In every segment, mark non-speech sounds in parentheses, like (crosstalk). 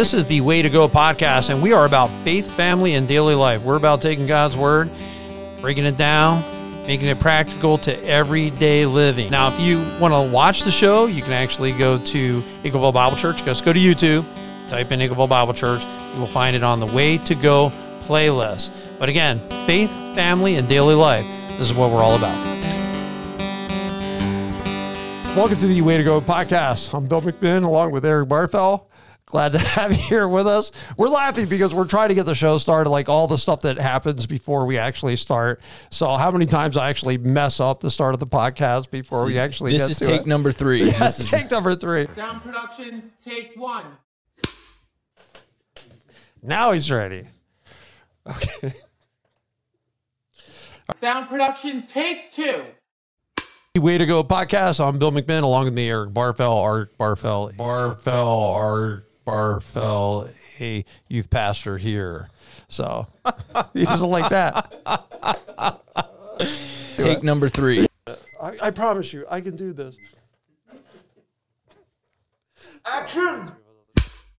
This is the Way to Go podcast, and we are about faith, family, and daily life. We're about taking God's word, breaking it down, making it practical to everyday living. Now, if you want to watch the show, you can actually go to Eagleville Bible Church. Just go to YouTube, type in Eagleville Bible Church. You will find it on the Way to Go playlist. But again, faith, family, and daily life. This is what we're all about. Welcome to the Way to Go podcast. I'm Bill McMinn along with Eric Barfell. Glad to (laughs) have you here with us. We're laughing because we're trying to get the show started, like all the stuff that happens before we actually start. So, how many times I actually mess up the start of the podcast before we actually This get is to take it. number three. (laughs) Yeah, This is take number three. Sound production, take one. Now he's ready. Okay. Sound production, take two. Way to go podcast. I'm Bill McMinn along with me, Eric Barfell, Art Barfell, Barfell, Art Barfell, a youth pastor here. So (laughs) he doesn't like that. (laughs) take number three. I, I promise you, I can do this. Action!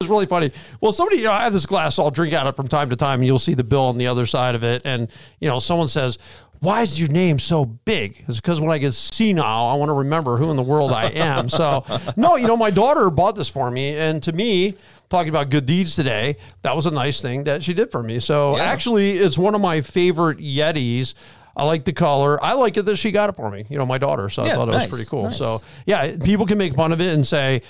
It's really funny. Well, somebody, you know, I have this glass. so I'll drink out of it from time to time, and you'll see the bill on the other side of it. And you know, someone says, "Why is your name so big?" It's because when I get senile, I want to remember who in the world I am. so, no, you know, my daughter bought this for me, and to me, talking about good deeds today, that was a nice thing that she did for me. So, Yeah. actually, it's one of my favorite Yetis. I like the color. I like it that she got it for me. You know, my daughter. So I thought it was pretty cool. nice. So yeah, people can make fun of it and say,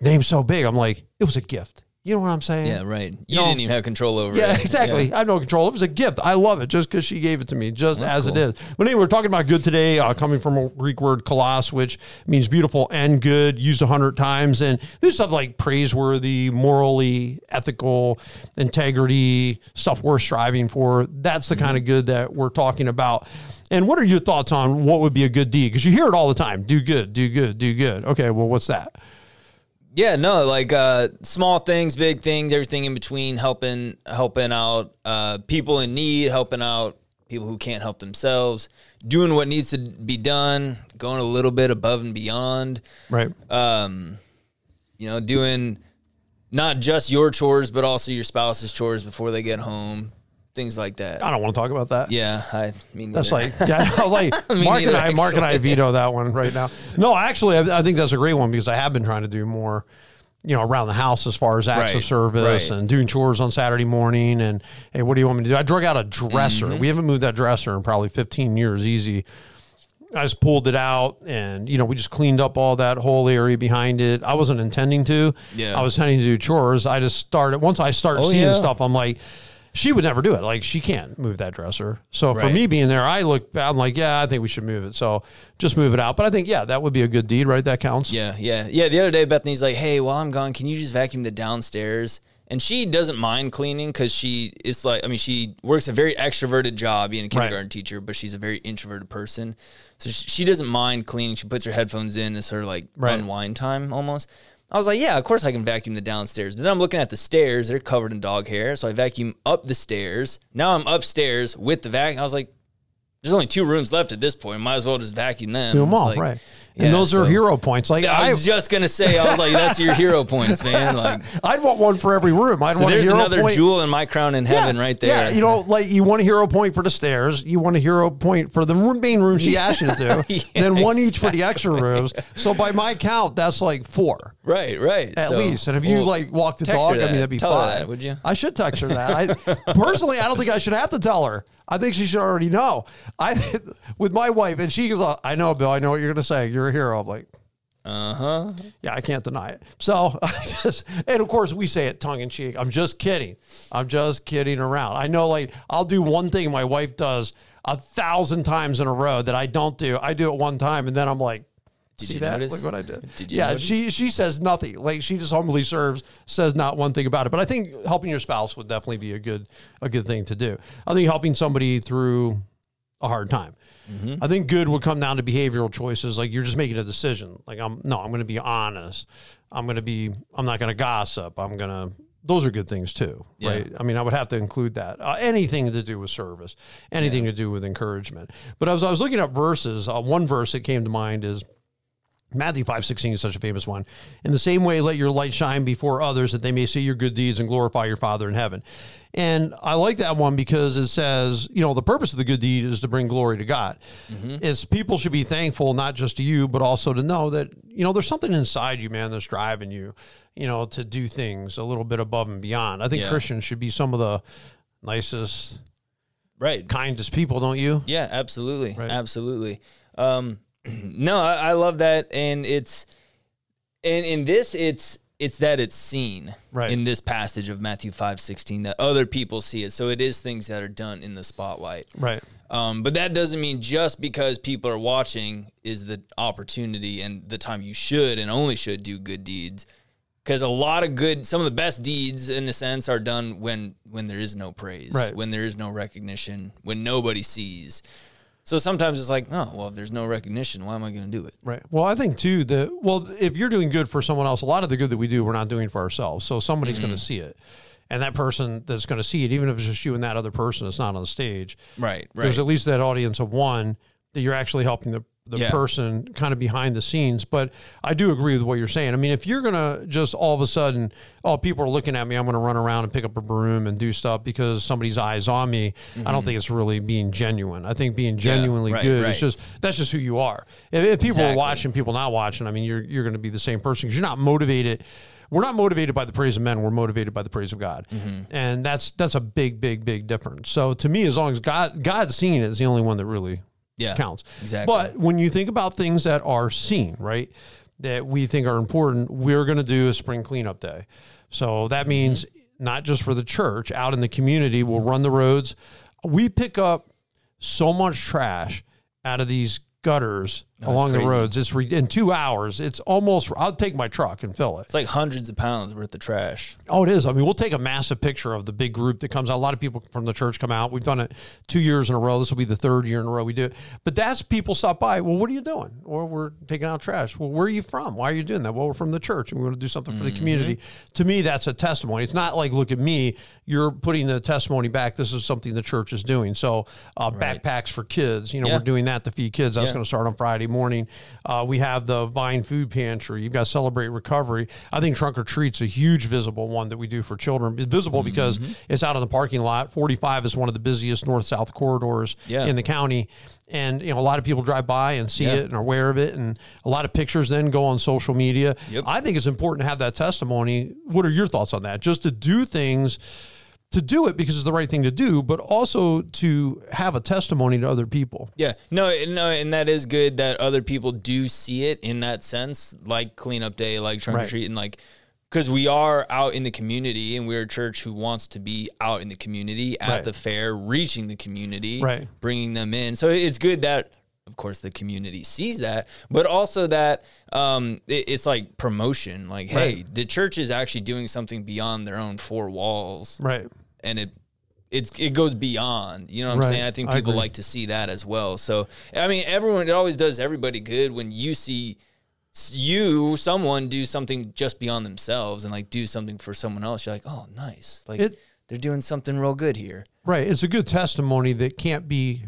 name's so big. I'm like, it was a gift. You know what I'm saying? Yeah, right. You No. didn't even have control over Yeah, it. (laughs) Yeah, exactly. I have no control. It was a gift. I love it just because she gave it to me, just as it is. But anyway, we're talking about good today, uh, coming from a Greek word kalos, which means beautiful and good, used a hundred times. And this stuff like praiseworthy, morally, ethical, integrity, stuff worth striving for. That's the kind of good that we're talking about. And what are your thoughts on what would be a good deed? Because you hear it all the time do good, do good, do good. Okay, well, what's that? Yeah, no, like uh, small things, big things, everything in between, helping helping out uh, people in need, helping out people who can't help themselves, doing what needs to be done, going a little bit above and beyond. Right. Um, you know, doing not just your chores, but also your spouse's chores before they get home, things like that. I don't want to talk about that. Yeah, I mean That's like, (laughs) yeah, no, like Mark and neither, I, Mark and I veto that one right now. No, actually, I, I think that's a great one because I have been trying to do more, you know, around the house as far as acts of service right. and doing chores on Saturday morning. And hey, what do you want me to do? I drug out a dresser. Mm-hmm. We haven't moved that dresser in probably 15 years, easy. I just pulled it out and, you know, we just cleaned up all that whole area behind it. I wasn't intending to. Yeah. I was intending to do chores. I just started, once I started Oh, seeing yeah. stuff, I'm like, she would never do it. Like she can't move that dresser. So for me being there, I look, I'm like, yeah, I think we should move it. So just move it out. But I think, yeah, that would be a good deed, right? That counts. Yeah, yeah, yeah. The other day, Bethany's like, "Hey, while I'm gone, can you just vacuum the downstairs?" And she doesn't mind cleaning because she it's like I mean she works a very extroverted job being a kindergarten teacher, but she's a very introverted person, so she, she doesn't mind cleaning. She puts her headphones in. It's her like Right. unwind time almost. I was like, yeah, of course I can vacuum the downstairs. But then I'm looking at the stairs; they're covered in dog hair, so I vacuum up the stairs. Now I'm upstairs with the vacuum. I was like, there's only two rooms left at this point. Might as well just vacuum them. Do them all, like- right. And Yeah, those are hero points. Like I I, was just gonna say, I was like, that's your hero (laughs) points, man. Like, I'd want one for every room. I'd so want a there's another point. jewel in my crown in heaven right there. Yeah, you know, like you want a hero point for the stairs, you want a hero point for the main room she (laughs) asked you to do, (laughs) Yeah, then one each for the extra rooms. So by my count, that's like four. Right, right. At So, least, and if you well, like walk the dog, I mean that. that'd be Tell her fine. that, would you? I should text her that. I (laughs) personally, I don't think I should have to tell her. I think she should already know. I (laughs) with my wife, and she goes, "Oh, "I know, Bill. I know what you're going to say. You're a hero." I'm like, Uh huh. yeah, I can't deny it. So (laughs) I just, and of course we say it tongue in cheek. I'm just kidding. I'm just kidding around. I know, like I'll do one thing my wife does a thousand times in a row that I don't do. I do it one time, and then I'm like, Did see you that? notice? Look what I did. Did you yeah, notice? she she says nothing. Like she just humbly serves, says not one thing about it. But I think helping your spouse would definitely be a good a good thing to do. I think helping somebody through a hard time. Mm-hmm. I think good would come down to behavioral choices. Like you're just making a decision. Like I'm no, I'm going to be honest. I'm going to be. I'm not going to gossip. I'm going to. Those are good things too, Yeah. right? I mean, I would have to include that. Uh, anything to do with service, anything to do with encouragement. But as I was looking up verses, uh, one verse that came to mind is Matthew 5 16 is such a famous one. In the same way, let your light shine before others that they may see your good deeds and glorify your Father in heaven. And I like that one because it says, you know, the purpose of the good deed is to bring glory to God. It's people should be thankful, not just to you, but also to know that, you know, there's something inside you, man, that's driving you, you know, to do things a little bit above and beyond. I think Yeah. Christians should be some of the nicest, Right. kindest people, don't you? Yeah, absolutely, Right. absolutely. Um, (clears throat) no, I, I love that, and it's and in this, it's it's that it's seen Right. in this passage of Matthew five sixteen that other people see it. So it is things that are done in the spotlight. Right. Um, but that doesn't mean just because people are watching is the opportunity and the time you should and only should do good deeds. Because a lot of good, some of the best deeds, in a sense, are done when when there is no praise, Right. when there is no recognition, when nobody sees. So sometimes it's like, oh, well, if there's no recognition, why am I going to do it? Right. Well, I think too that well, if you're doing good for someone else, a lot of the good that we do, we're not doing for ourselves. So somebody's Mm-hmm. going to see it, and that person that's going to see it, even if it's just you and that other person, it's not on the stage. Right, right. There's at least that audience of one that you're actually helping the the Yeah. person kind of behind the scenes. But I do agree with what you're saying. I mean, if you're gonna just all of a sudden, oh, people are looking at me, I'm gonna run around and pick up a broom and do stuff because somebody's eyes on me. I don't think it's really being genuine. I think being genuinely Mm-hmm. right, good right. is just that's just who you are. If, if people are watching, people not watching, I mean, you're you're going to be the same person because you're not motivated. We're not motivated by the praise of men. We're motivated by the praise of God, Mm-hmm. and that's that's a big, big, big difference. So to me, as long as God God's seeing it, is the only one that really Yeah, counts. exactly. But when you think about things that are seen, right, that we think are important, we're going to do a spring cleanup day. So that mm-hmm. means not just for the church, out in the community, we'll run the roads. We pick up so much trash out of these gutters along the crazy. roads. It's re- in two hours. It's almost. I'll take my truck and fill it. It's like hundreds of pounds worth of trash. Oh, it is. I mean, we'll take a massive picture of the big group that comes out. A lot of people from the church come out. We've done it two years in a row. This will be the third year in a row we do it. But that's people stop by. Well, what are you doing? Or we're taking out trash. Well, where are you from? Why are you doing that? Well, we're from the church and we want to do something for the community. To me, that's a testimony. It's not like, look at me. You're putting the testimony back. This is something the church is doing. So, uh, backpacks for kids. You know, Yeah. we're doing that to feed kids. That's Yeah. going to start on Friday morning. Uh, we have the Vine Food Pantry. You've got Celebrate Recovery. I think Trunk or Treat's a huge visible one that we do for children. It's visible because Mm-hmm. it's out in the parking lot. 45 is one of the busiest north south corridors Yeah. in the county. And you know, a lot of people drive by and see Yeah. it and are aware of it. And a lot of pictures then go on social media. Yep. I think it's important to have that testimony. What are your thoughts on that? Just to do things to do it because it's the right thing to do, but also to have a testimony to other people. Yeah, no, no, and that is good that other people do see it in that sense, like cleanup day, like trunk or treat, and like because we are out in the community, and we're a church who wants to be out in the community at Right. the fair, reaching the community, Right. bringing them in. So it's good that. Of course, the community sees that, but also that um, it- it's like promotion. Like, hey, the church is actually doing something beyond their own four walls, Right. And it it's it goes beyond. You know what I'm Right. saying? I think people agree. like to see that as well. So I mean, everyone it always does everybody good when you see you someone do something just beyond themselves and like do something for someone else. You're like, oh, nice. Like It- they're doing something real good here. Right. It's a good testimony that can't be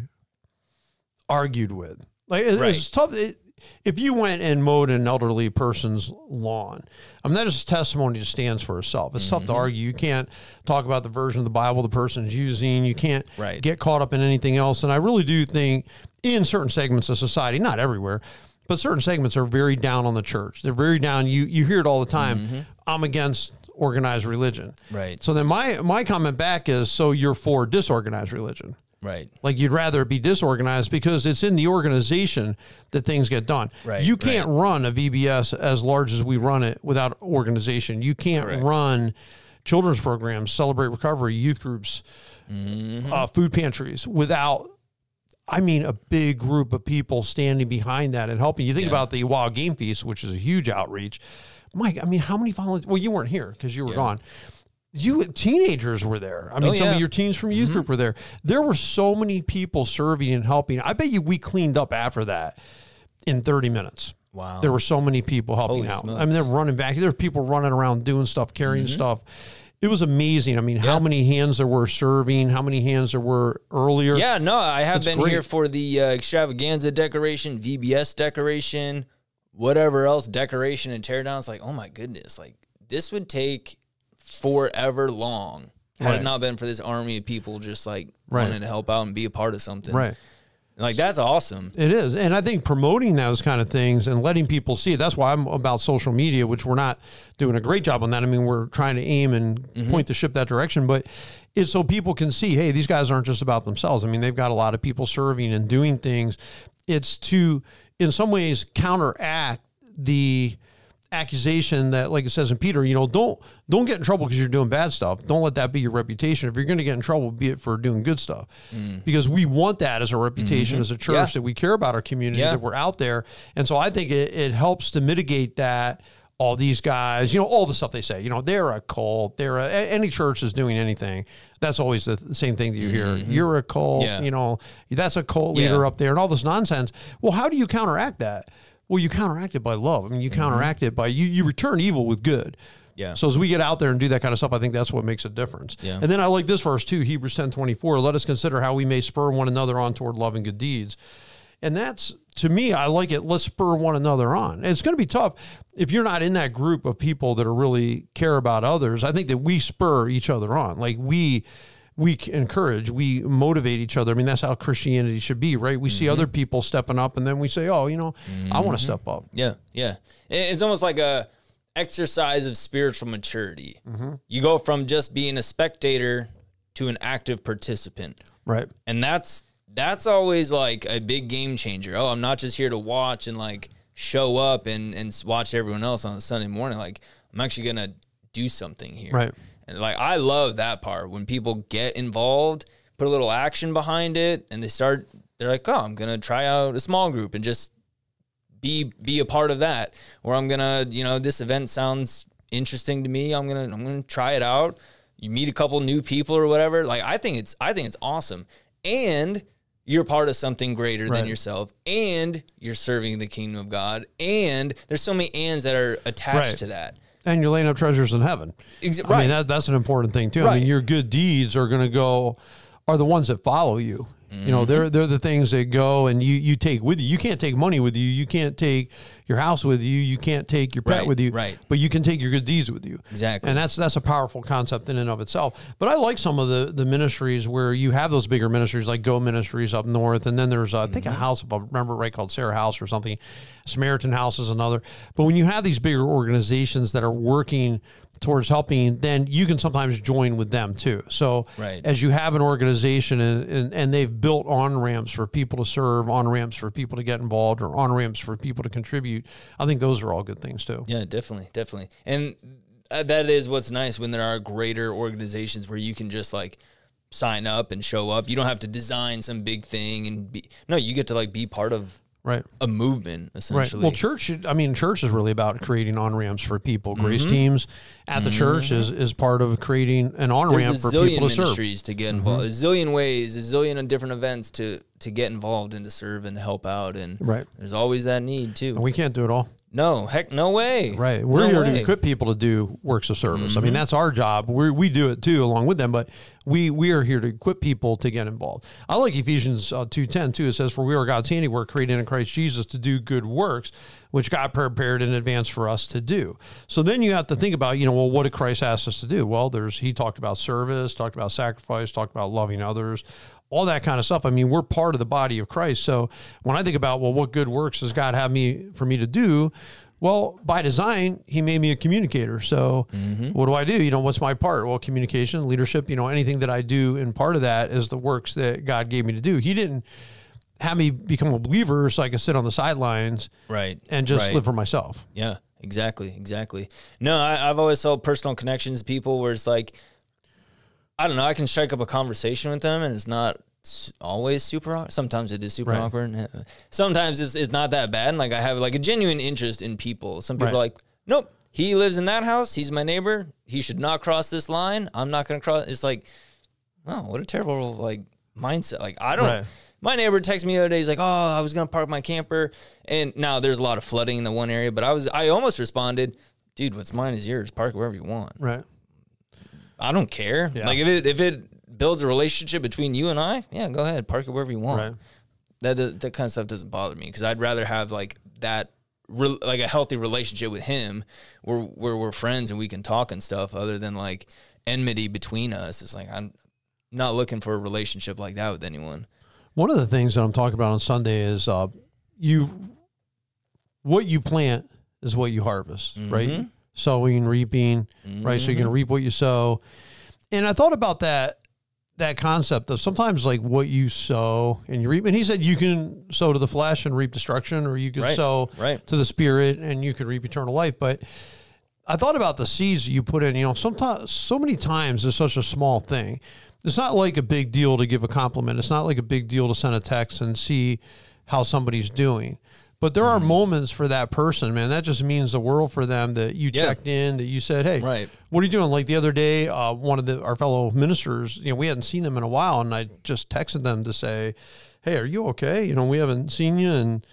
argued with. Like it- Right. it's tough. It, if you went and mowed an elderly person's lawn, I mean that is a testimony that stands for itself. It's Mm-hmm. tough to argue. You can't talk about the version of the Bible the person's using. You can't Right. get caught up in anything else. And I really do think in certain segments of society, not everywhere, but certain segments are very down on the church. They're very down. You you hear it all the time. I'm against organized religion. Mm-hmm. Right. So then my my comment back is so you're for disorganized religion. Right. Like you'd rather be disorganized because it's in the organization that things get done. Right, You can't run a VBS as large as we run it without organization. You can't Correct. run children's programs, celebrate recovery, youth groups, Mm-hmm. uh, food pantries without. I mean, a big group of people standing behind that and helping. You think about the Wild Game Feast, which is a huge outreach. Mike, I mean, how many volunteers? Well, you weren't here because you were gone. You teenagers were there. I mean, Oh, some of your teens from youth group were there. There were so many people serving and helping. I bet you we cleaned up after that in 30 minutes. Wow. There were so many people helping Holy out. smokes. I mean, they're running back. There were people running around doing stuff, carrying stuff. It was amazing. I mean, how many hands there were serving, how many hands there were earlier. Yeah, no, I have It's been great. here for the uh, extravaganza decoration, VBS decoration. whatever else, decoration and tear down. It's like, oh my goodness, like this would take forever long had Right. it not been for this army of people just like Right. wanting to help out and be a part of something. Right. Like that's awesome. It is. And I think promoting those kind of things and letting people see it, that's why I'm about social media, which we're not doing a great job on that. I mean, we're trying to aim and Mm-hmm. point the ship that direction, but it's so people can see, hey, these guys aren't just about themselves. I mean, they've got a lot of people serving and doing things. It's to, in some ways, counteract the accusation that like it says in Peter, you know, don't don't get in trouble because you're doing bad stuff. Don't let that be your reputation. If you're going to get in trouble, be it for doing good stuff. Mm. Because we want that as a reputation mm-hmm. as a church Yeah. that we care about our community, Yeah. that we're out there. And so I think it, it helps to mitigate that all these guys, you know, all the stuff they say, you know, they're a cult, they're a, any church is doing anything. That's always the, same thing that you hear. Mm-hmm. You're a cult, Yeah. you know, that's a cult Yeah. leader up there and all this nonsense. Well, how do you counteract that? Well, you counteract it by love. I mean, you mm-hmm. counteract it by you, you return evil with good. Yeah. So as we get out there and do that kind of stuff, I think that's what makes a difference. Yeah. And then I like this verse too, Hebrews 10 24. Let us consider how we may spur one another on toward love and good deeds. And that's to me, I like it. Let's spur one another on. And it's going to be tough if you're not in that group of people that are really care about others. I think that we spur each other on. Like we we encourage, we motivate each other. I mean, that's how Christianity should be, right? We see other people stepping up and then we say, "Oh, you know, I want to step up." Yeah, yeah. It's almost like a exercise of spiritual maturity. Mm-hmm. You go from just being a spectator to an active participant. Right. and that's that's always like a big game changer. Oh, I'm not just here to watch and like show up and and watch everyone else on a Sunday morning. Like I'm actually gonna do something here. Right. And like I love that part when people get involved, put a little action behind it, and they start. They're like, oh, I'm gonna try out a small group and just be be a part of that. Or I'm gonna, you know, this event sounds interesting to me. I'm gonna I'm gonna try it out. You meet a couple new people or whatever. Like I think it's I think it's awesome. And you're part of something greater Right. than yourself, and you're serving the kingdom of God, and there's so many ands that are attached Right. to that. And you're laying up treasures in heaven. Ex- I right. mean, that, that's an important thing too. I mean, your good deeds are going to go, are the ones that follow you. You know, mm-hmm. they're they're the things that go and you you take with you. You can't take money with you. You can't take your house with you. You can't take your pet Right, with you. right. But you can take your good deeds with you. Exactly. And that's that's a powerful concept in and of itself. But I like some of the the ministries where you have those bigger ministries like Go Ministries up north, and then there's uh, I think a house if I remember right called Sarah House or something. Samaritan House is another. But when you have these bigger organizations that are working towards helping, then you can sometimes join with them too. So Right. as you have an organization and, and, and they've built on ramps for people to serve, on ramps for people to get involved, or on ramps for people to contribute, I think those are all good things too. Yeah, definitely, definitely. And uh, that is what's nice when there are greater organizations where you can just like sign up and show up. You don't have to design some big thing and be no, you get to like be part of Right. a movement Right. essentially. Well, church. I mean, church is really about creating on ramps for people. Mm-hmm. Grace teams at the church is is part of creating an on There's ramp a for zillion people to serve. Mm-hmm. to get involved. A zillion ways, a zillion different events to to get involved and to serve and help out. And Right. there's always that need too. And we can't do it all. No, heck, no way. Right. We're No here way. Mm-hmm. to equip people to do works of service. I mean, that's our job. We we do it too along with them, but we we are here to equip people to get involved. I like Ephesians uh, 2:10 too. It says for we are God's handiwork created in Christ Jesus to do good works which God prepared in advance for us to do. So then you have to think about, you know, well what did Christ ask us to do? Well, there's he talked about service, talked about sacrifice, talked about loving others, all that kind of stuff. I mean, we're part of the body of Christ. So when I think about, well, what good works does God have me for me to do? Well, by design, he made me a communicator. So mm-hmm. what do I do? You know, what's my part? Well, communication, leadership, you know, anything that I do and part of that is the works that God gave me to do. He didn't have me become a believer so I could sit on the sidelines Right. and just right. live for myself. Yeah, exactly, exactly. No, I, I've always felt personal connections people where it's like, I don't know, I can strike up a conversation with them and it's not always super awkward. Sometimes it is super Right. awkward. Uh, sometimes it's, it's not that bad. And like I have like a genuine interest in people. Some people Right. are like, nope, he lives in that house. He's my neighbor. He should not cross this line. I'm not going to cross. It's like, oh, what a terrible like mindset. Like I don't. Right. My neighbor texted me the other day. He's like, "Oh, I was gonna park my camper, and now there's a lot of flooding in the one area." But I was, I almost responded, "Dude, what's mine is yours. Park wherever you want. Right. I don't care. Yeah. Like if it if it builds a relationship between you and I, yeah, go ahead, park it wherever you want. Right. That that, kind of stuff doesn't bother me because I'd rather have like that re- like a healthy relationship with him where where we're friends and we can talk and stuff other than like enmity between us it's like i'm not looking for a relationship like that with anyone One of the things that I'm talking about on Sunday is uh, you what you plant is what you harvest, right? Sowing, reaping, right? So you're going to reap what you sow. And I thought about that that concept of sometimes like what you sow and you reap. And he said you can sow to the flesh and reap destruction, or you can Right, sow right. to the spirit and you can reap eternal life. But I thought about the seeds you put in. You know, sometimes, so many times, it's such a small thing. It's not like a big deal to give a compliment. It's not like a big deal to send a text and see how somebody's doing. But there are Mm-hmm. moments for that person, man. That just means the world for them that you Yeah. checked in, that you said, "Hey, Right. what are you doing?" Like the other day, uh, one of the our fellow ministers, you know, we hadn't seen them in a while, and I just texted them to say, "Hey, are you okay? You know, we haven't seen you, and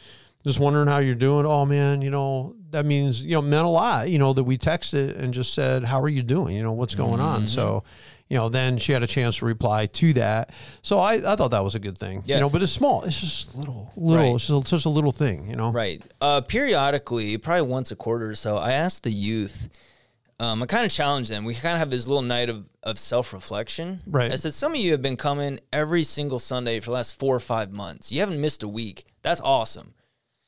just wondering how you're doing. Oh man, you know that means you know meant a lot. You know that we texted and just said, "How are you doing? You know what's going on." So, you know, then she had a chance to reply to that. So I, I thought that was a good thing. Yeah. You know, but it's small. It's just little, little. Right. It's just, just a little thing. You know. Right. Uh, periodically, probably once a quarter or so, I ask the youth. Um, I kind of challenge them. We kind of have this little night of, of self reflection. Right. I said, some of you have been coming every single Sunday for the last four or five months. You haven't missed a week. That's awesome.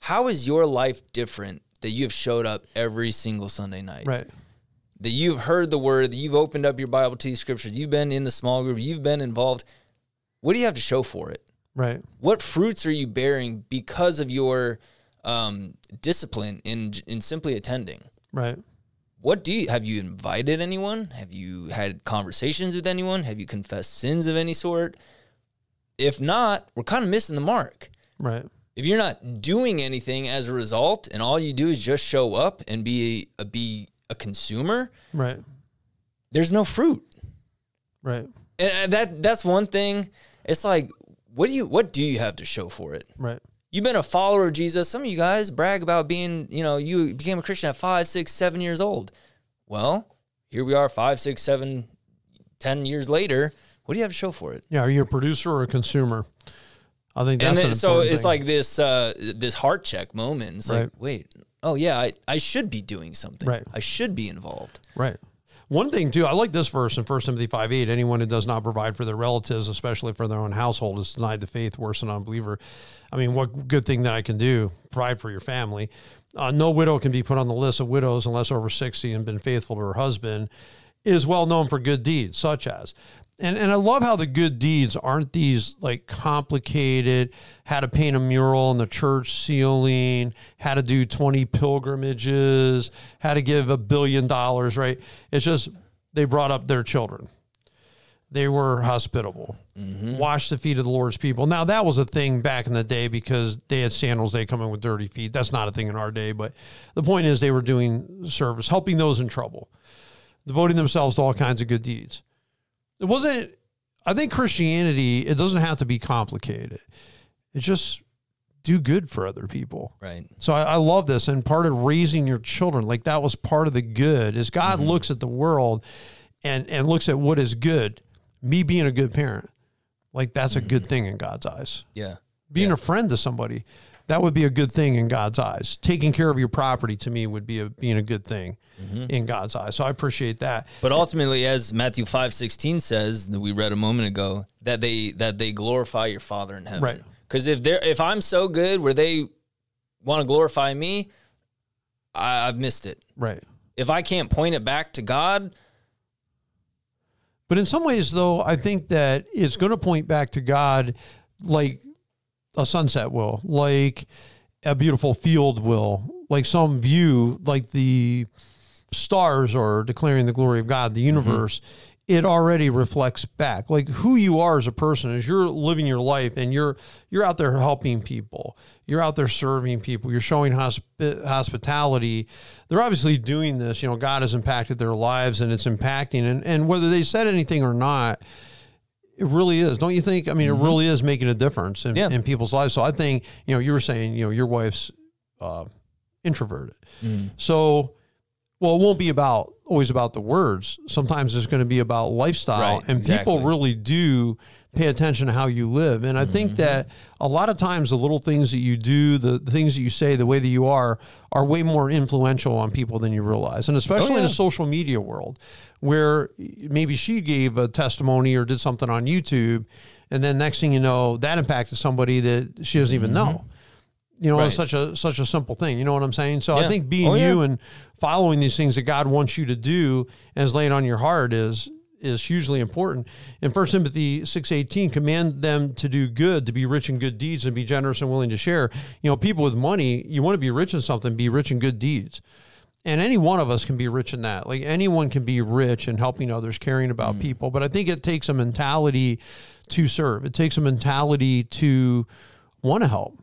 How is your life different that you have showed up every single Sunday night? Right. That you've heard the word, that you've opened up your Bible to these scriptures, you've been in the small group, you've been involved. What do you have to show for it? Right. what fruits are you bearing because of your um, discipline in in simply attending? Right. What do you have you invited anyone? Have you had conversations with anyone? Have you confessed sins of any sort? If not, we're kind of missing the mark. Right. If you're not doing anything as a result, and all you do is just show up and be a, be a consumer, Right. there's no fruit. Right. And that that's one thing. It's like, what do you what do you have to show for it? Right. You've been a follower of Jesus. Some of you guys brag about being, you know, you became a Christian at five, six, seven years old. Well, here we are, five, six, seven, ten years later. What do you have to show for it? Yeah. Are you a producer or a consumer? I think that's and then, so it's thing. like this uh, this heart check moment. It's like, wait, oh yeah, I, I should be doing something. Right. I should be involved. Right. One thing too, I like this verse in 1 Timothy 5 8. Anyone who does not provide for their relatives, especially for their own household, is denied the faith worse than an unbeliever. I mean, what good thing that I can do? Provide for your family. Uh, no widow can be put on the list of widows unless over 60 and been faithful to her husband, is well known for good deeds, such as. And, and I love how the good deeds aren't these like complicated, how to paint a mural on the church ceiling, how to do 20 pilgrimages, how to give a billion dollars, right? It's just they brought up their children. They were hospitable, mm-hmm. washed the feet of the Lord's people. Now, that was a thing back in the day because they had sandals, they come in with dirty feet. That's not a thing in our day. But the point is, they were doing service, helping those in trouble, devoting themselves to all kinds of good deeds. It wasn't, I think Christianity, it doesn't have to be complicated. It just do good for other people. Right. So I, I love this. And part of raising your children, like that was part of the good, is God mm-hmm. looks at the world and, and looks at what is good. Me being a good parent, like that's a mm-hmm. good thing in God's eyes. Yeah. Being a friend to somebody, that would be a good thing in God's eyes. Taking care of your property to me would be a, being a good thing mm-hmm. in God's eyes. So I appreciate that. But ultimately, as Matthew five sixteen says that we read a moment ago, that they that they glorify your Father in heaven. Right. Because if they're if I'm so good where they want to glorify me, I, I've missed it. Right. If I can't point it back to God, But in some ways, though, I think that it's going to point back to God like a sunset will, like a beautiful field will, like some view, like the stars are declaring the glory of God, the mm-hmm. universe. It already reflects back, like who you are as a person, as you're living your life, and you're you're out there helping people, you're out there serving people, you're showing hospi- hospitality. They're obviously doing this. You know, God has impacted their lives, and it's impacting. And and whether they said anything or not, it really is, don't you think? I mean, it really is making a difference in, Yeah. in people's lives. So I think, you know, you were saying, you know, your wife's uh, introverted. So Well, it won't be about always about the words. Sometimes it's going to be about lifestyle, Right, and exactly. people really do pay attention to how you live. And I Mm-hmm. think that a lot of times the little things that you do, the, the things that you say, the way that you are, are way more influential on people than you realize. And especially in Oh, yeah. a social media world, where maybe she gave a testimony or did something on YouTube, and then next thing you know, that impacted somebody that she doesn't even know. You know, it's Mm-hmm. Such a such a simple thing. You know what I'm saying? So I think being Oh, yeah. you and following these things that God wants you to do and is laying on your heart is is hugely important. In First Timothy six eighteen, command them to do good, to be rich in good deeds, and be generous and willing to share. You know, people with money, you want to be rich in something, be rich in good deeds. And any one of us can be rich in that. Like anyone can be rich in helping others, caring about Mm. people. But I think it takes a mentality to serve. It takes a mentality to want to help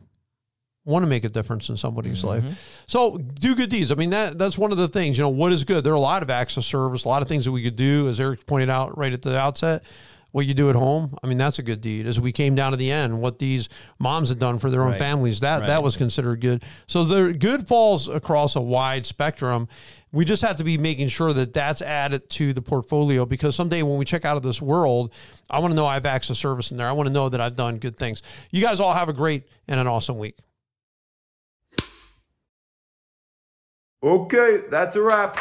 want to make a difference in somebody's Mm-hmm. life. So do good deeds. I mean, that that's one of the things, you know, what is good? There are a lot of acts of service, a lot of things that we could do, as Eric pointed out right at the outset. What you do at home, I mean, that's a good deed. As we came down to the end, what these moms had done for their own Right. families, that that was considered good. So the good falls across a wide spectrum. We just have to be making sure that that's added to the portfolio because someday when we check out of this world, I want to know I have acts of service in there. I want to know that I've done good things. You guys all have a great and an awesome week. Okay, that's a wrap.